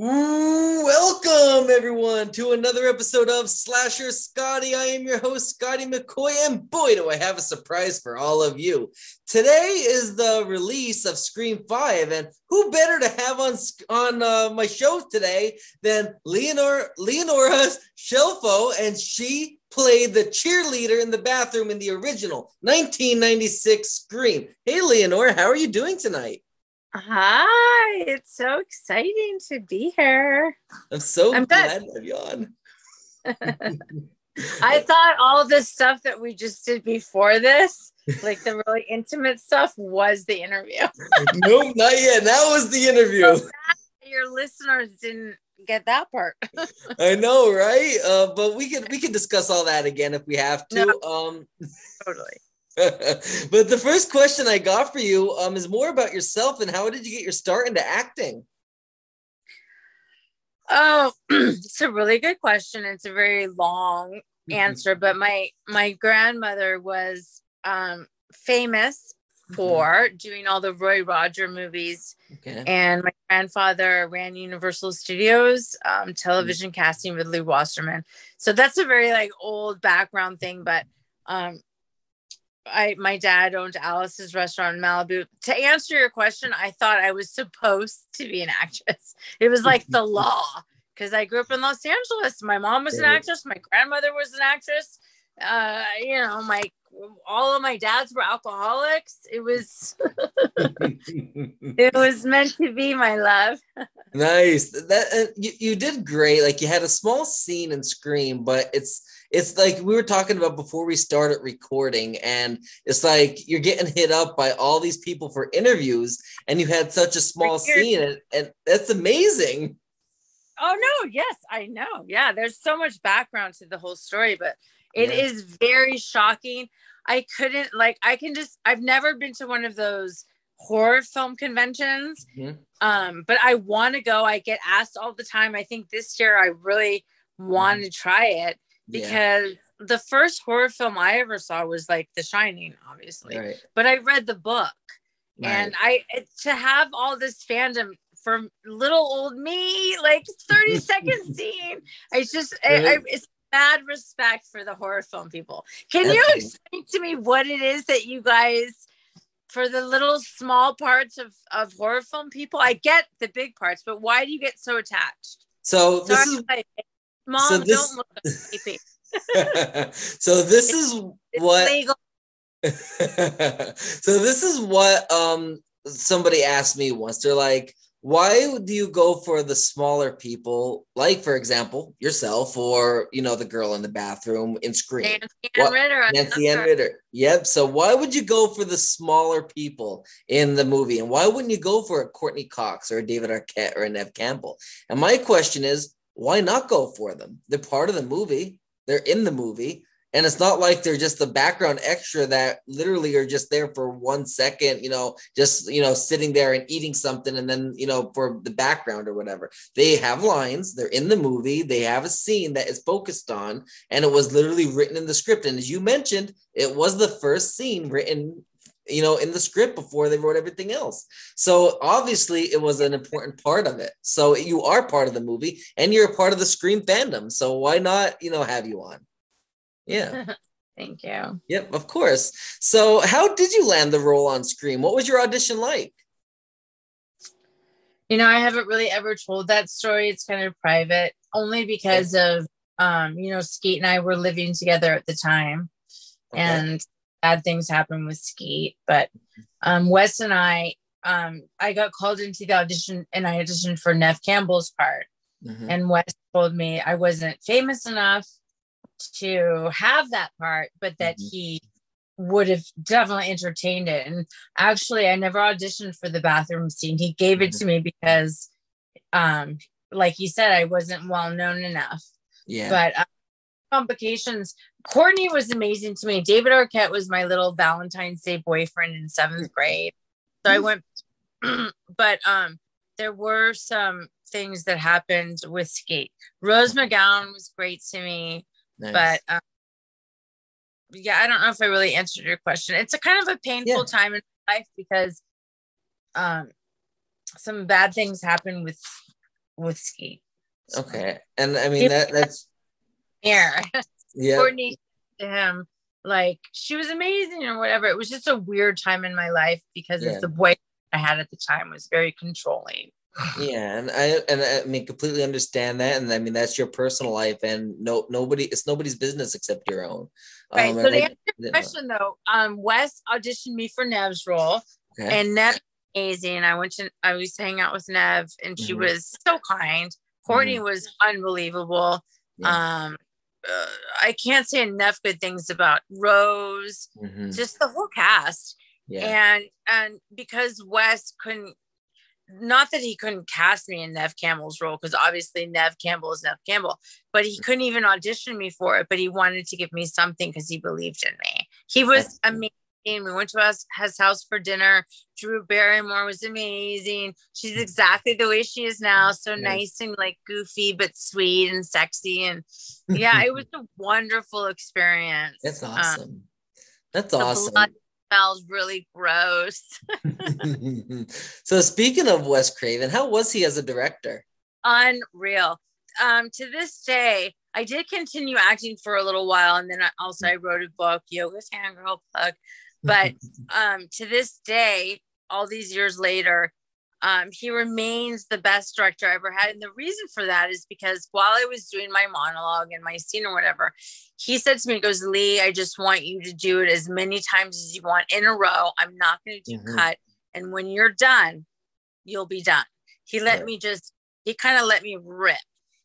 Ooh, welcome everyone to another episode of Slasher Scotty. I am your host, Scotty McCoy, and boy, do I have a surprise for all of you. Today is the release of Scream 5, and who better to have on on uh, my show today than Leonora Leonora Scelfo, and she played the cheerleader in the bathroom in the original 1996 Scream. Hey, Leonora, how are you doing tonight? Hi, it's so exciting to be here. I'm so I'm glad to have you on. I thought all the stuff that we just did before this, like the really intimate stuff, was the interview. nope, not yet. That was the interview. So your listeners didn't get that part. I know, right? Uh, but we can we can discuss all that again if we have to. No, um, totally. but the first question I got for you um, is more about yourself and how did you get your start into acting? Oh, it's a really good question. It's a very long mm-hmm. answer, but my my grandmother was um, famous mm-hmm. for doing all the Roy Roger movies, okay. and my grandfather ran Universal Studios um, television mm-hmm. casting with Lew Wasserman. So that's a very like old background thing, but um, I my dad owned Alice's restaurant in Malibu. To answer your question, I thought I was supposed to be an actress. It was like the law because I grew up in Los Angeles. My mom was an actress. My grandmother was an actress. Uh, you know, my all of my dads were alcoholics. It was it was meant to be my love. nice. That uh, you, you did great. Like you had a small scene in Scream, but it's it's like we were talking about before we started recording and it's like you're getting hit up by all these people for interviews and you had such a small scene and, and that's amazing. Oh no yes i know. Yeah there's so much background to the whole story but it yeah. is very shocking. I couldn't like i can just i've never been to one of those horror film conventions mm-hmm. um but i want to go. I get asked all the time. I think this year i really want to mm-hmm. try it because yeah. the first horror film I ever saw was like The Shining, obviously. Right. But I read the book, right. and I to have all this fandom from little old me, like 30 second scene. I just right. I, I, it's mad respect for the horror film people. Can okay. you explain to me what it is that you guys? for the little small parts of, of horror film people i get the big parts but why do you get so attached so this is Mom, so this, don't look so this is what so this is what um somebody asked me once. They're like, why do you go for the smaller people, like for example, yourself or you know the girl in the bathroom in Scream? Nancy Ann Ritter. Nancy Ann Ritter. Yep. So why would you go for the smaller people in the movie, and why wouldn't you go for a Courteney Cox or a David Arquette or a Neve Campbell? And my question is, why not go for them? They're part of the movie. They're in the movie. And it's not like they're just the background extra that literally are just there for one second, you know, just, you know, sitting there and eating something and then, you know, for the background or whatever. They have lines, they're in the movie, they have a scene that is focused on, and it was literally written in the script. And as you mentioned, it was the first scene written you know, in the script before they wrote everything else. So obviously it was an important part of it. So you are part of the movie and you're a part of the Scream fandom. So why not, you know, have you on? Yeah. Thank you. Yep, of course. So how did you land the role on Scream? What was your audition like? You know, I haven't really ever told that story. It's kind of private, only because okay. of um, you know, Skeet and I were living together at the time. Okay. And bad things happen with Skeet. But um, Wes and I, um, I got called into the audition and I auditioned for Neve Campbell's part. Mm-hmm. And Wes told me I wasn't famous enough to have that part, but that mm-hmm. he would have definitely entertained it. And actually, I never auditioned for the bathroom scene. He gave mm-hmm. it to me because, um, like you said, I wasn't well known enough. Yeah. But uh, complications. Courteney was amazing to me. David Arquette was my little Valentine's Day boyfriend in seventh grade. So I went, but um, there were some things that happened with Skeet. Rose McGowan was great to me, nice. but um, yeah, I don't know if I really answered your question. It's a kind of a painful yeah. time in life because um, some bad things happen with with Skeet. Okay, and I mean that that's yeah, yeah. Courteney to him like she was amazing or whatever. It was just a weird time in my life because Yeah. the boy I had at the time was very controlling. Yeah, and I and I mean completely understand that, and I mean that's your personal life, and no nobody it's nobody's business except your own. Right. Um, so and to I answer your didn't know. question though, um, Wes auditioned me for Neve's role, Okay. and Neve amazing. I went to I was hanging out with Neve, and she Mhm. was so kind. Courteney was unbelievable. Yeah. Um, uh, I can't say enough good things about Rose, Mhm. just the whole cast. Yeah. and and because Wes couldn't not that he couldn't cast me in Neve Campbell's role because obviously Neve Campbell is Neve Campbell, but he couldn't even audition me for it. But he wanted to give me something because he believed in me. He was amazing. We went to his, his house for dinner. Drew Barrymore was amazing. She's exactly the way she is now, so Nice. nice and like goofy but sweet and sexy. And yeah, it was a wonderful experience. That's Um, awesome. That's the awesome. smells really gross. so speaking of Wes Craven, how was he as a director? unreal. Um, to this day, I did continue acting for a little while, and then I also I wrote a book, Yoga's Fangirl Plug. But um, to this day, all these years later, um, he remains the best director I ever had. And the reason for that is because while I was doing my monologue and my scene or whatever, he said to me, he goes, Lee, I just want you to do it as many times as you want in a row. I'm not going to do Mhm. cut. And when you're done, you'll be done. He let Right. me just, he kind of let me rip.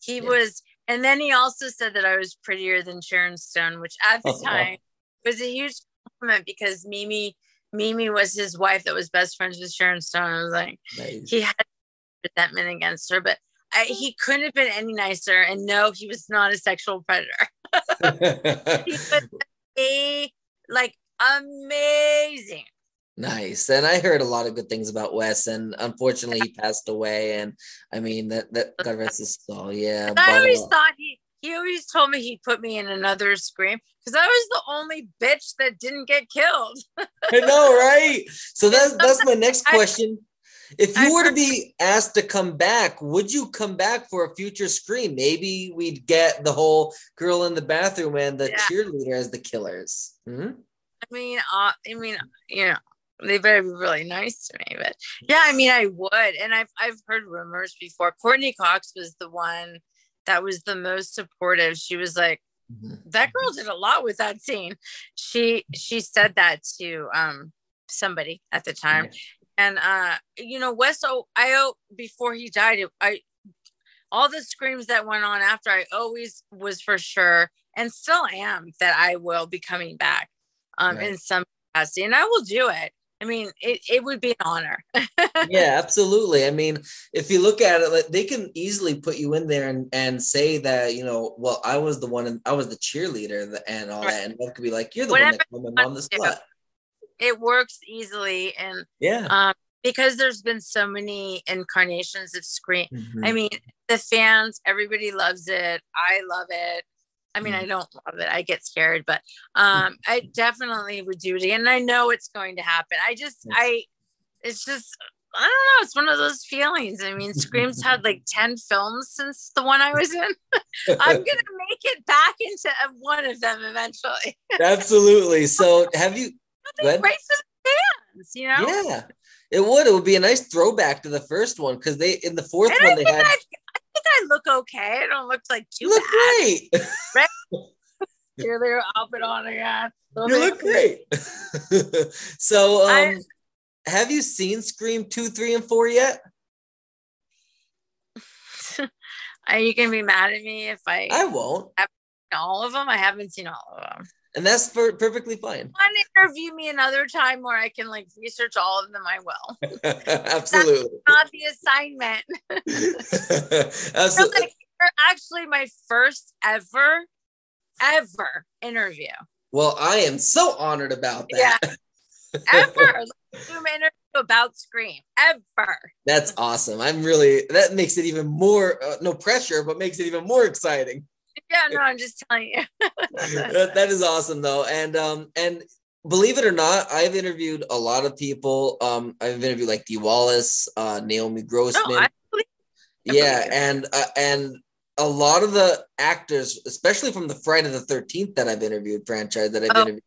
He Yeah. was, and then he also said that I was prettier than Sharon Stone, which at the Oh, wow. time was a huge compliment because Mimi, Mimi was his wife that was best friends with Sharon Stone. I was like, Nice. he had resentment against her, but I, he couldn't have been any nicer. And no, he was not a sexual predator. He was a like amazing. nice. And I heard a lot of good things about Wes, and unfortunately he passed away. And I mean that that God rest his soul. Yeah. I always uh, thought he he always told me he'd put me in another scream because I was the only bitch that didn't get killed. I know, right? So that's that's my next question. If you were to be asked to come back, would you come back for a future scream? Maybe we'd get the whole girl in the bathroom and the Yeah. cheerleader as the killers. Hmm? I mean, uh, I mean, you know, they better be really nice to me. But yeah, I mean, I would, and I've I've heard rumors before. Courteney Cox was the one that was the most supportive. She was like, Mhm. that girl did a lot with that scene. She she said that to um somebody at the time, Right. and uh, you know, Wes O I O before he died, it, I all the screams that went on after, I always was for sure, and still am that I will be coming back um Right. in some capacity, and I will do it. I mean, it, it would be an honor. yeah, absolutely. I mean, if you look at it, like, they can easily put you in there and, and say that, you know, well, I was the one and I was the cheerleader and all Right. that. And that could be like, you're the Whatever one that my mom the slut. it works easily, and Yeah. um because there's been so many incarnations of Scream. Mhm. I mean, the fans, everybody loves it. I love it. I mean, Mm. I don't love it. I get scared, but um, I definitely would do it again. And I know it's going to happen. I just, I, it's just, I don't know. It's one of those feelings. I mean, Scream's had like 10 films since the one I was in. I'm going to make it back into uh, one of them eventually. absolutely. So have you, great for the fans, you know? yeah, it would. It would be a nice throwback to the first one because they, in the fourth And I one, they had, I, I think I look okay. I don't look like too you look bad. great. Cheerleader outfit on again. You look great. so, um, I- have you seen Scream 2, 3, and 4 yet? Are you gonna be mad at me if I, I won't. all of them? I haven't seen all of them. And that's for, perfectly fine. Want interview me another time where I can like research all of them? I will. Absolutely. Not the assignment. So, Absolutely. like, actually my first ever, ever interview. Well, I am so honored about that. Yeah. Ever like, Zoom interview about Scream. Ever. That's awesome. I'm really that makes it even more uh, no pressure, but makes it even more exciting. Yeah, no, I'm just telling you. that, that is awesome though. And um and believe it or not, I've interviewed a lot of people. Um I've interviewed like Dee Wallace, uh Naomi no, Grossman. I believe Yeah, and uh, and a lot of the actors, especially from the Friday the Thirteenth that I've interviewed franchise that I've oh. interviewed,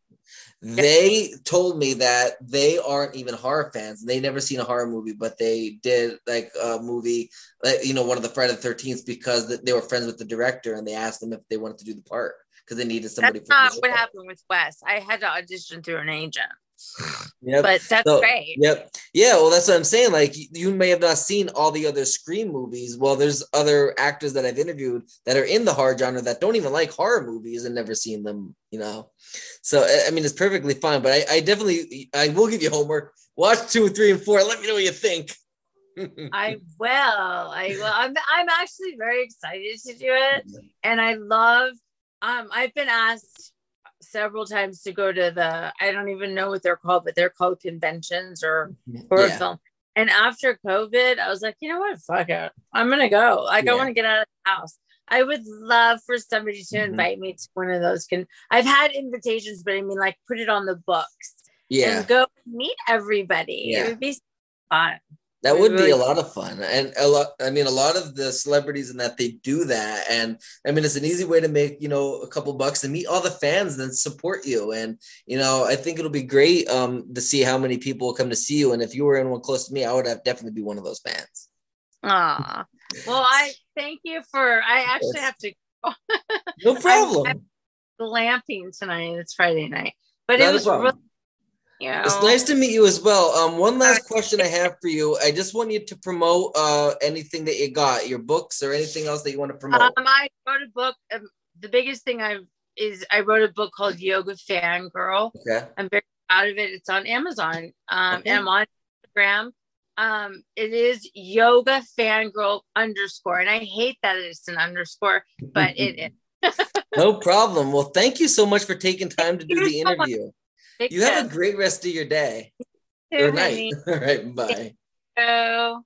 they told me that they aren't even horror fans. They never seen a horror movie, but they did like a movie, like you know, one of the Friday the Thirteenth because they were friends with the director and they asked them if they wanted to do the part because they needed somebody. That's not what happened with Wes. I had to audition through an agent. Yep. But that's so, great. Yep. Yeah. Well, that's what I'm saying. Like, you may have not seen all the other Scream movies. Well, there's other actors that I've interviewed that are in the horror genre that don't even like horror movies and never seen them. You know, so I mean, it's perfectly fine. But I, I definitely, I will give you homework. Watch two, three, and four. Let me know what you think. I will. I will. I'm. I'm actually very excited to do it, and I love. Um, I've been asked several times to go to the I don't even know what they're called, but they're called conventions or horror yeah. film. And after COVID, I was like, you know what? Fuck it. I'm gonna go. Like, yeah. I want to get out of the house. I would love for somebody to mm-hmm. invite me to one of those. Can I've had invitations, but I mean, like, put it on the books. Yeah. And go meet everybody. Yeah. It would be fun. That would be a lot of fun. And a lot, I mean, a lot of the celebrities and that they do that. And I mean, it's an easy way to make, you know, a couple bucks and meet all the fans and support you. And, you know, I think it'll be great um, to see how many people come to see you. And if you were in one close to me, I would have definitely be one of those fans. Ah, well, I thank you for, I actually have to. no problem. I'm, I'm glamping tonight. It's Friday night, but Not it was really yeah. It's nice to meet you as well. Um, one last question I have for you. I just want you to promote uh anything that you got, your books or anything else that you want to promote. Um, I wrote a book. Um, the biggest thing I've is I wrote a book called Yoga Fangirl. Okay. I'm very proud of it. It's on Amazon. Um, okay. and I'm on Instagram. Um, it is Yoga Fangirl underscore, and I hate that it's an underscore, but it is. no problem. Well, thank you so much for taking time to do the interview. Take you have a great rest of your day or night. All right, bye.